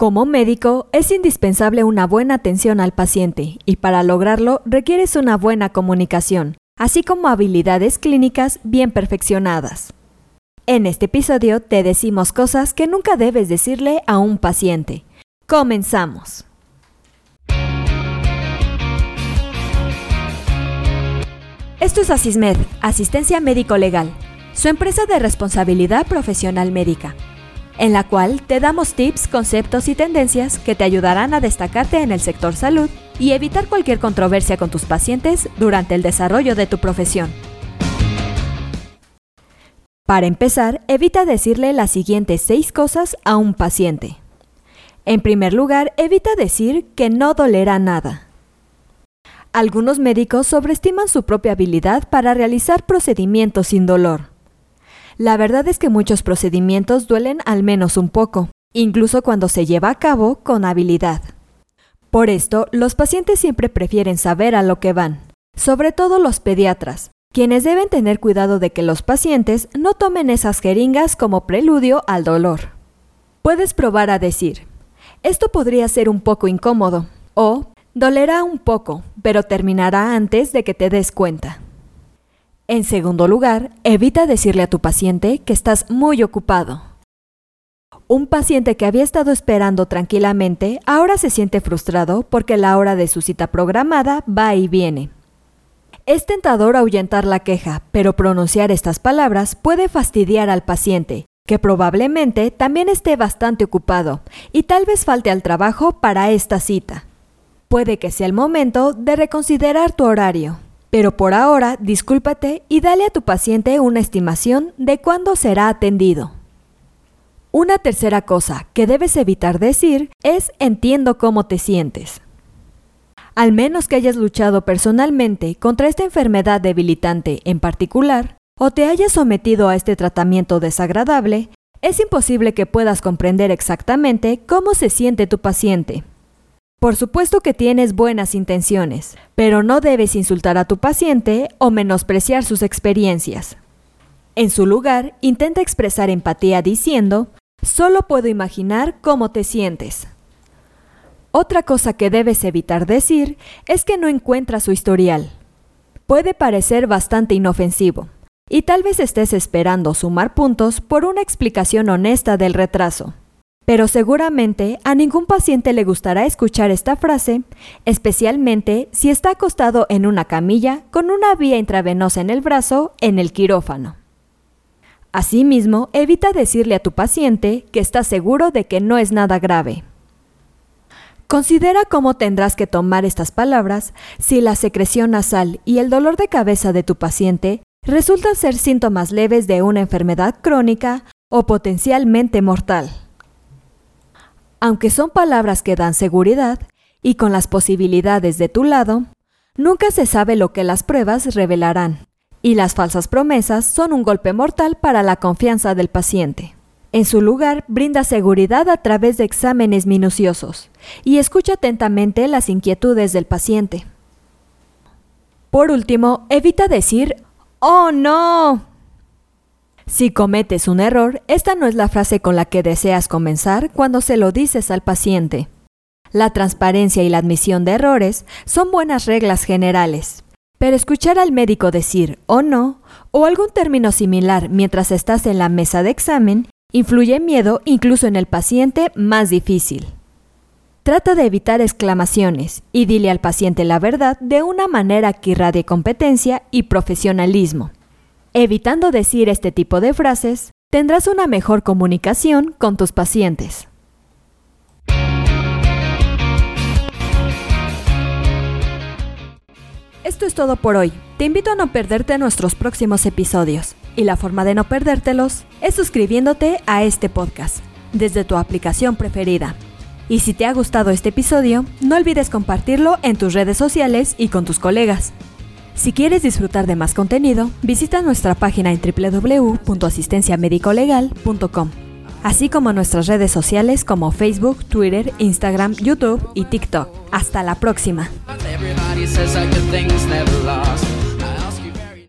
Como médico, es indispensable una buena atención al paciente y para lograrlo requieres una buena comunicación, así como habilidades clínicas bien perfeccionadas. En este episodio te decimos cosas que nunca debes decirle a un paciente. Comenzamos. Esto es Asismed, Asistencia Médico Legal, su empresa de responsabilidad profesional médica en la cual te damos tips, conceptos y tendencias que te ayudarán a destacarte en el sector salud y evitar cualquier controversia con tus pacientes durante el desarrollo de tu profesión. Para empezar, evita decirle las siguientes seis cosas a un paciente. En primer lugar, evita decir que no dolerá nada. Algunos médicos sobreestiman su propia habilidad para realizar procedimientos sin dolor. La verdad es que muchos procedimientos duelen al menos un poco, incluso cuando se lleva a cabo con habilidad. Por esto, los pacientes siempre prefieren saber a lo que van, sobre todo los pediatras, quienes deben tener cuidado de que los pacientes no tomen esas jeringas como preludio al dolor. Puedes probar a decir, esto podría ser un poco incómodo, o dolerá un poco, pero terminará antes de que te des cuenta. En segundo lugar, evita decirle a tu paciente que estás muy ocupado. Un paciente que había estado esperando tranquilamente ahora se siente frustrado porque la hora de su cita programada va y viene. Es tentador ahuyentar la queja, pero pronunciar estas palabras puede fastidiar al paciente, que probablemente también esté bastante ocupado y tal vez falte al trabajo para esta cita. Puede que sea el momento de reconsiderar tu horario. Pero por ahora, discúlpate y dale a tu paciente una estimación de cuándo será atendido. Una tercera cosa que debes evitar decir es entiendo cómo te sientes. Al menos que hayas luchado personalmente contra esta enfermedad debilitante en particular, o te hayas sometido a este tratamiento desagradable, es imposible que puedas comprender exactamente cómo se siente tu paciente. Por supuesto que tienes buenas intenciones, pero no debes insultar a tu paciente o menospreciar sus experiencias. En su lugar, intenta expresar empatía diciendo, solo puedo imaginar cómo te sientes. Otra cosa que debes evitar decir es que no encuentras su historial. Puede parecer bastante inofensivo, y tal vez estés esperando sumar puntos por una explicación honesta del retraso. Pero seguramente a ningún paciente le gustará escuchar esta frase, especialmente si está acostado en una camilla con una vía intravenosa en el brazo en el quirófano. Asimismo, evita decirle a tu paciente que está seguro de que no es nada grave. Considera cómo tendrás que tomar estas palabras si la secreción nasal y el dolor de cabeza de tu paciente resultan ser síntomas leves de una enfermedad crónica o potencialmente mortal. Aunque son palabras que dan seguridad, y con las posibilidades de tu lado, nunca se sabe lo que las pruebas revelarán, y las falsas promesas son un golpe mortal para la confianza del paciente. En su lugar, brinda seguridad a través de exámenes minuciosos y escucha atentamente las inquietudes del paciente. Por último, evita decir, ¡Oh no! Si cometes un error, esta no es la frase con la que deseas comenzar cuando se lo dices al paciente. La transparencia y la admisión de errores son buenas reglas generales, pero escuchar al médico decir o no o algún término similar mientras estás en la mesa de examen influye miedo incluso en el paciente más difícil. Trata de evitar exclamaciones y dile al paciente la verdad de una manera que irradie competencia y profesionalismo. Evitando decir este tipo de frases, tendrás una mejor comunicación con tus pacientes. Esto es todo por hoy. Te invito a no perderte nuestros próximos episodios. Y la forma de no perdértelos es suscribiéndote a este podcast desde tu aplicación preferida. Y si te ha gustado este episodio, no olvides compartirlo en tus redes sociales y con tus colegas. Si quieres disfrutar de más contenido, visita nuestra página en www.asistenciamedicolegal.com, así como nuestras redes sociales como Facebook, Twitter, Instagram, YouTube y TikTok. Hasta la próxima.